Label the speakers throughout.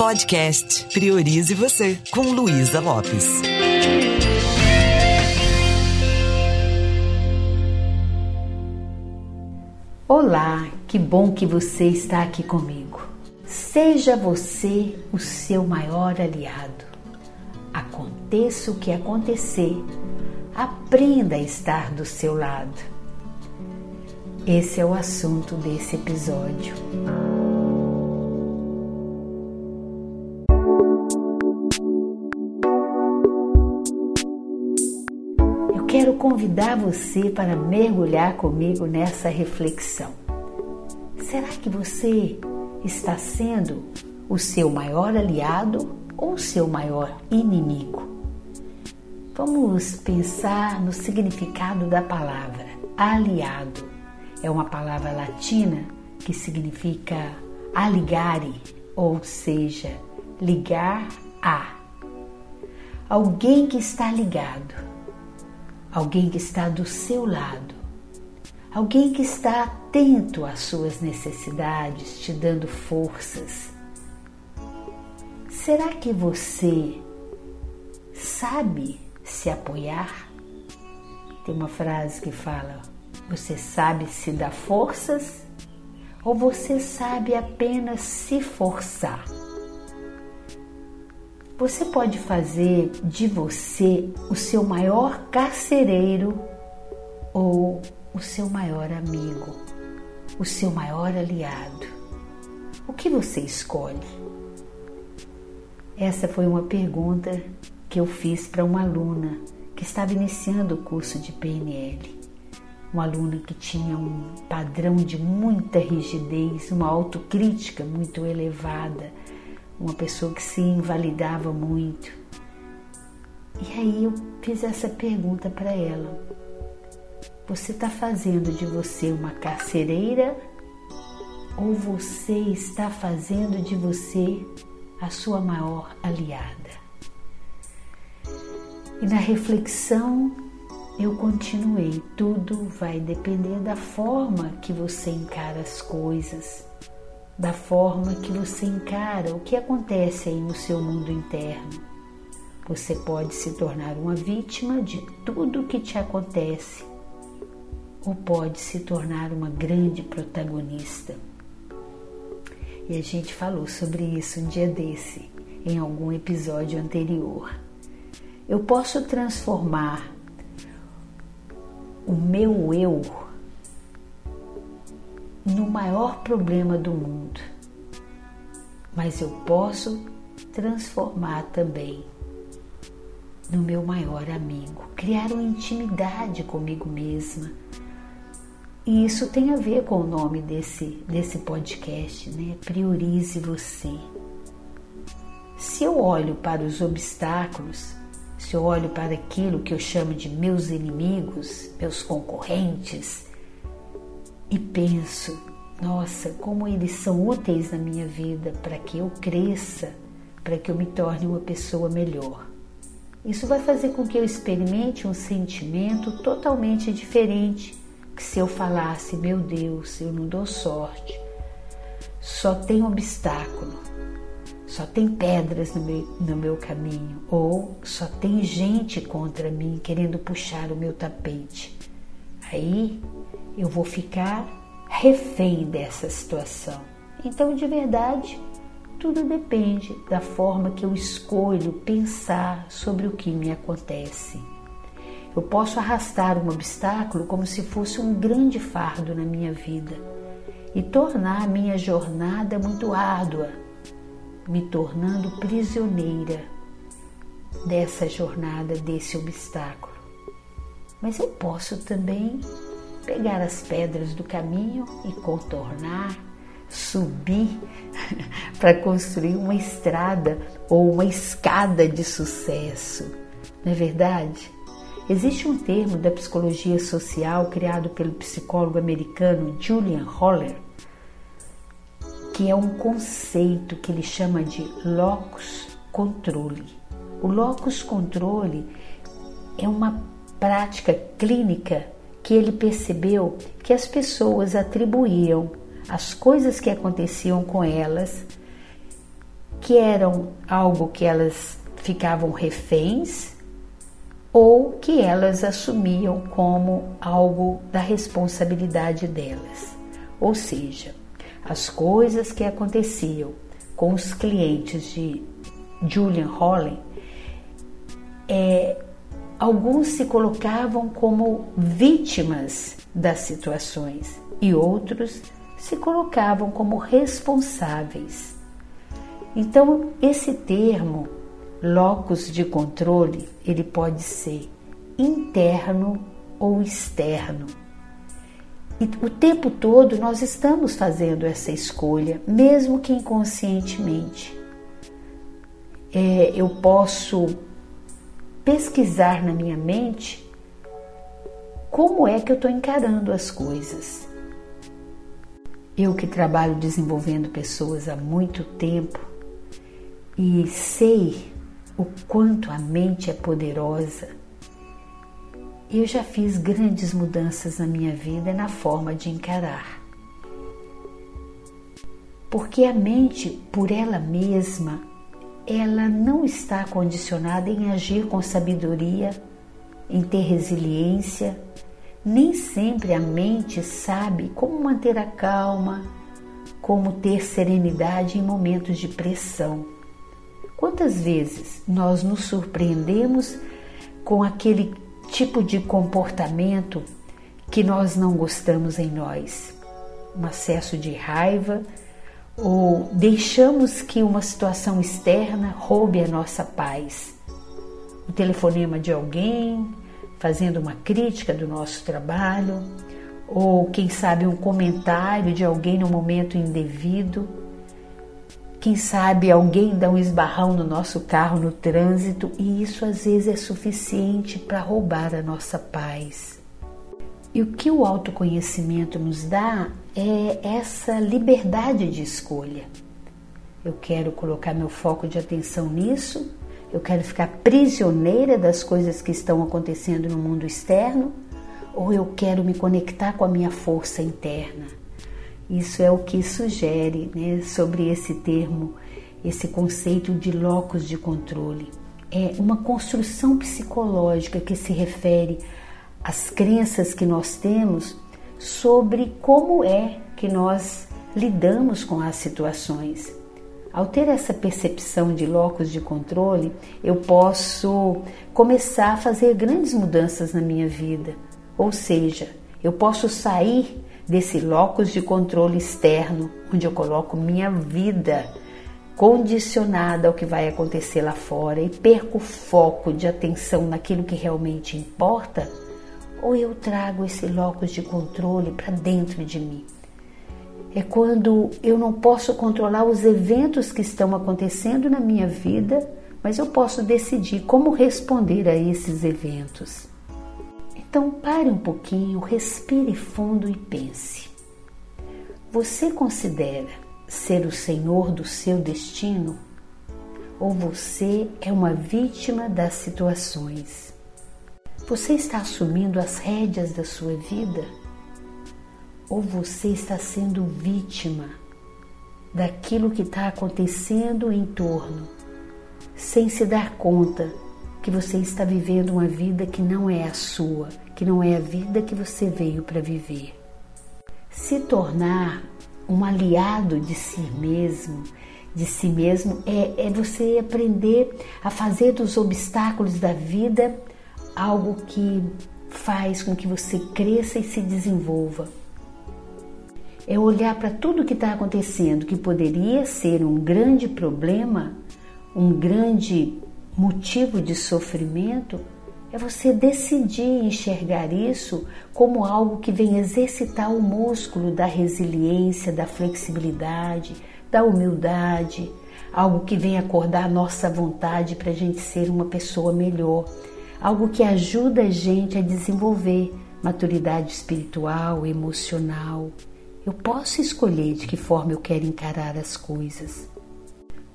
Speaker 1: Podcast Priorize Você, com Luísa Lopes.
Speaker 2: Olá, que bom que você está aqui comigo. Seja você o seu maior aliado. Aconteça o que acontecer, aprenda a estar do seu lado. Esse é o assunto desse episódio. Quero convidar você para mergulhar comigo nessa reflexão. Será que você está sendo o seu maior aliado ou o seu maior inimigo? Vamos pensar no significado da palavra aliado. É uma palavra latina que significa aligare, ou seja, ligar a. Alguém que está ligado, alguém que está do seu lado, alguém que está atento às suas necessidades, te dando forças. Será que você sabe se apoiar? Tem uma frase que fala: Você sabe se dar forças ou você sabe apenas se forçar? Você pode fazer de você o seu maior carcereiro ou o seu maior amigo, o seu maior aliado. O que você escolhe? Essa foi uma pergunta que eu fiz para uma aluna que estava iniciando o curso de PNL. Uma aluna que tinha um padrão de muita rigidez, uma autocrítica muito elevada, uma pessoa que se invalidava muito. E aí eu fiz essa pergunta para ela: Você está fazendo de você uma carcereira ou você está fazendo de você a sua maior aliada? E na reflexão eu continuei: tudo vai depender da forma que você encara as coisas da forma que você encara o que acontece aí no seu mundo interno. Você pode se tornar uma vítima de tudo o que te acontece ou pode se tornar uma grande protagonista. E a gente falou sobre isso um dia desse, em algum episódio anterior. Eu posso transformar o meu eu no maior problema do mundo, mas eu posso transformar também no meu maior amigo, criar uma intimidade comigo mesma. E isso tem a ver com o nome desse, desse podcast, né? Priorize você. Se eu olho para os obstáculos, se eu olho para aquilo que eu chamo de meus inimigos, meus concorrentes, e penso, nossa, como eles são úteis na minha vida para que eu cresça, para que eu me torne uma pessoa melhor. Isso vai fazer com que eu experimente um sentimento totalmente diferente que se eu falasse, meu Deus, eu não dou sorte, só tem obstáculo, só tem pedras no meu, no meu caminho, ou só tem gente contra mim querendo puxar o meu tapete. Aí eu vou ficar refém dessa situação. Então, de verdade, tudo depende da forma que eu escolho pensar sobre o que me acontece. Eu posso arrastar um obstáculo como se fosse um grande fardo na minha vida e tornar a minha jornada muito árdua, me tornando prisioneira dessa jornada, desse obstáculo. Mas eu posso também pegar as pedras do caminho e contornar, subir para construir uma estrada ou uma escada de sucesso. Não é verdade? Existe um termo da psicologia social criado pelo psicólogo americano Julian Holler, que é um conceito que ele chama de locus controle. O locus controle é uma prática clínica que ele percebeu que as pessoas atribuíam as coisas que aconteciam com elas, que eram algo que elas ficavam reféns ou que elas assumiam como algo da responsabilidade delas. Ou seja, as coisas que aconteciam com os clientes de Julian Holland, é, alguns se colocavam como vítimas das situações e outros se colocavam como responsáveis. Então, esse termo locus de controle, ele pode ser interno ou externo. E o tempo todo nós estamos fazendo essa escolha, mesmo que inconscientemente. É, eu posso pesquisar na minha mente como é que eu estou encarando as coisas. Eu que trabalho desenvolvendo pessoas há muito tempo e sei o quanto a mente é poderosa, eu já fiz grandes mudanças na minha vida na forma de encarar. Porque a mente, por ela mesma, ela não está condicionada em agir com sabedoria, em ter resiliência. Nem sempre a mente sabe como manter a calma, como ter serenidade em momentos de pressão. Quantas vezes nós nos surpreendemos com aquele tipo de comportamento que nós não gostamos em nós? Um acesso de raiva ou deixamos que uma situação externa roube a nossa paz? O telefonema de alguém fazendo uma crítica do nosso trabalho, ou quem sabe um comentário de alguém no momento indevido quem sabe alguém dá um esbarrão no nosso carro no trânsito e isso às vezes é suficiente para roubar a nossa paz. E o que o autoconhecimento nos dá é essa liberdade de escolha. Eu quero colocar meu foco de atenção nisso, eu quero ficar prisioneira das coisas que estão acontecendo no mundo externo, ou eu quero me conectar com a minha força interna isso é o que sugere né, sobre esse termo, esse conceito de locus de controle. É uma construção psicológica que se refere às crenças que nós temos sobre como é que nós lidamos com as situações. Ao ter essa percepção de locus de controle, eu posso começar a fazer grandes mudanças na minha vida. Ou seja, eu posso sair desse locus de controle externo, onde eu coloco minha vida condicionada ao que vai acontecer lá fora e perco o foco de atenção naquilo que realmente importa, ou eu trago esse locus de controle para dentro de mim. É quando eu não posso controlar os eventos que estão acontecendo na minha vida, mas eu posso decidir como responder a esses eventos. Então pare um pouquinho, respire fundo e pense. Você considera ser o senhor do seu destino? Ou você é uma vítima das situações? Você está assumindo as rédeas da sua vida? Ou você está sendo vítima daquilo que está acontecendo em torno, sem se dar conta que você está vivendo uma vida que não é a sua, que não é a vida que você veio para viver. Se tornar um aliado de si mesmo, de si mesmo, é, é você aprender a fazer dos obstáculos da vida algo que faz com que você cresça e se desenvolva. É olhar para tudo que está acontecendo, que poderia ser um grande problema, um grande motivo de sofrimento, é você decidir enxergar isso como algo que vem exercitar o músculo da resiliência, da flexibilidade, da humildade, algo que vem acordar a nossa vontade para a gente ser uma pessoa melhor, algo que ajuda a gente a desenvolver maturidade espiritual, emocional. Eu posso escolher de que forma eu quero encarar as coisas.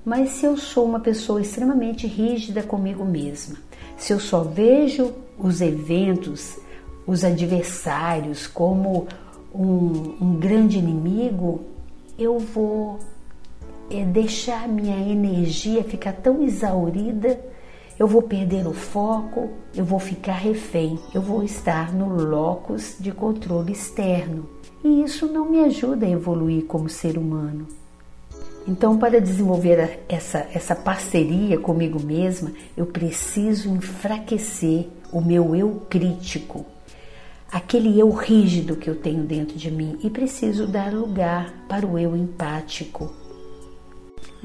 Speaker 2: Mas se eu sou uma pessoa extremamente rígida comigo mesma, se eu só vejo os eventos, os adversários como um, um grande inimigo, eu vou é, deixar minha energia ficar tão exaurida, eu vou perder o foco, eu vou ficar refém, eu vou estar no locus de controle externo. E isso não me ajuda a evoluir como ser humano. Então, para desenvolver essa, essa parceria comigo mesma, eu preciso enfraquecer o meu eu crítico, aquele eu rígido que eu tenho dentro de mim, e preciso dar lugar para o eu empático.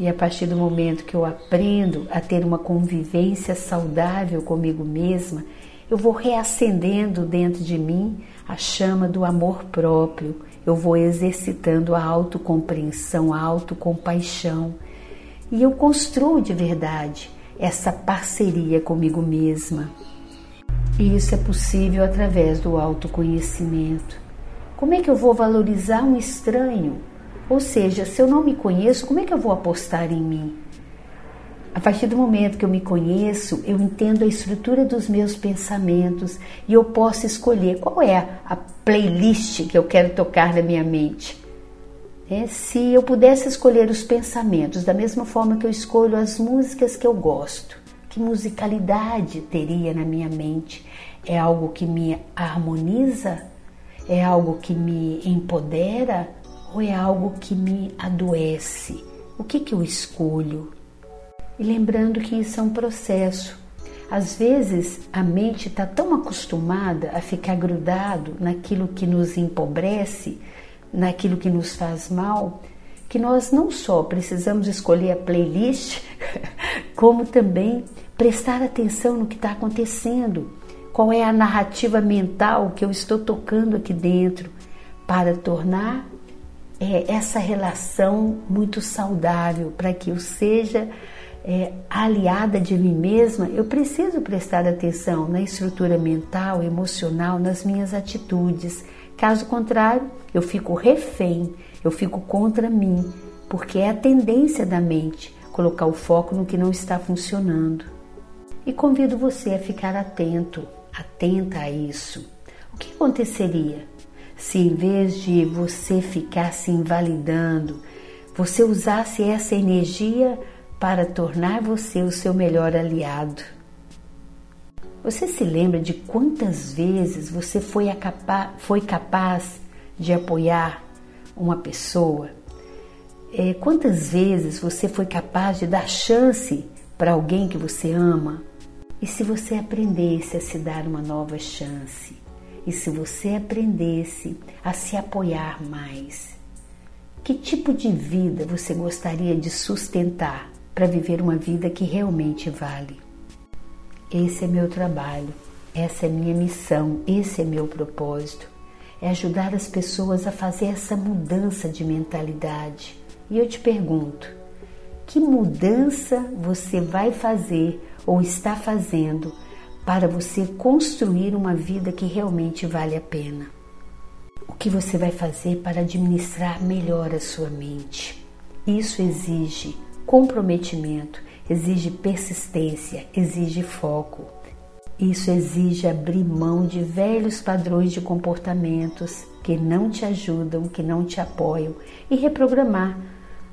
Speaker 2: E a partir do momento que eu aprendo a ter uma convivência saudável comigo mesma, eu vou reacendendo dentro de mim a chama do amor próprio, eu vou exercitando a autocompreensão, a autocompaixão e eu construo de verdade essa parceria comigo mesma. E isso é possível através do autoconhecimento. Como é que eu vou valorizar um estranho? Ou seja, se eu não me conheço, como é que eu vou apostar em mim? A partir do momento que eu me conheço, eu entendo a estrutura dos meus pensamentos e eu posso escolher qual é a playlist que eu quero tocar na minha mente. É, se eu pudesse escolher os pensamentos da mesma forma que eu escolho as músicas que eu gosto, que musicalidade teria na minha mente? É algo que me harmoniza? É algo que me empodera? Ou é algo que me adoece? O que, que eu escolho? E lembrando que isso é um processo. Às vezes a mente está tão acostumada a ficar grudado naquilo que nos empobrece, naquilo que nos faz mal, que nós não só precisamos escolher a playlist, como também prestar atenção no que está acontecendo, qual é a narrativa mental que eu estou tocando aqui dentro, para tornar é, essa relação muito saudável, para que eu seja é, aliada de mim mesma, eu preciso prestar atenção na estrutura mental, emocional, nas minhas atitudes. Caso contrário, eu fico refém, eu fico contra mim, porque é a tendência da mente colocar o foco no que não está funcionando. E convido você a ficar atento, atenta a isso. O que aconteceria se, em vez de você ficar se invalidando, você usasse essa energia para tornar você o seu melhor aliado. Você se lembra de quantas vezes você foi, foi capaz de apoiar uma pessoa? É, quantas vezes você foi capaz de dar chance para alguém que você ama? E se você aprendesse a se dar uma nova chance? E se você aprendesse a se apoiar mais? Que tipo de vida você gostaria de sustentar? para viver uma vida que realmente vale. Esse é meu trabalho, essa é minha missão, esse é meu propósito. É ajudar as pessoas a fazer essa mudança de mentalidade. E eu te pergunto: que mudança você vai fazer ou está fazendo para você construir uma vida que realmente vale a pena? O que você vai fazer para administrar melhor a sua mente? Isso exige comprometimento, exige persistência, exige foco. Isso exige abrir mão de velhos padrões de comportamentos que não te ajudam, que não te apoiam e reprogramar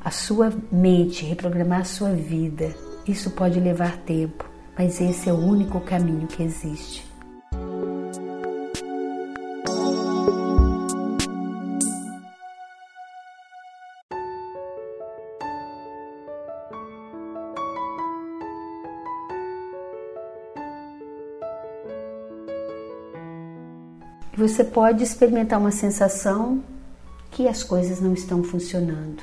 Speaker 2: a sua mente, reprogramar a sua vida. Isso pode levar tempo, mas esse é o único caminho que existe. Você pode experimentar uma sensação que as coisas não estão funcionando,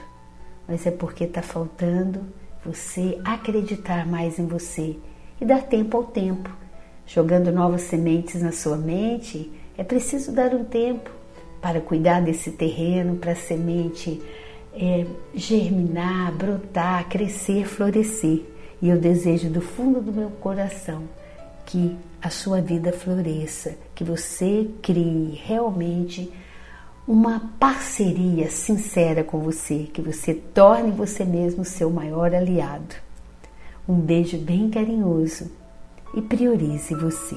Speaker 2: mas é porque está faltando você acreditar mais em você e dar tempo ao tempo, jogando novas sementes na sua mente. É preciso dar um tempo para cuidar desse terreno, para a semente é, germinar, brotar, crescer, florescer. E eu desejo do fundo do meu coração que a sua vida floresça, que você crie realmente uma parceria sincera com você, que você torne você mesmo seu maior aliado. Um beijo bem carinhoso e priorize você.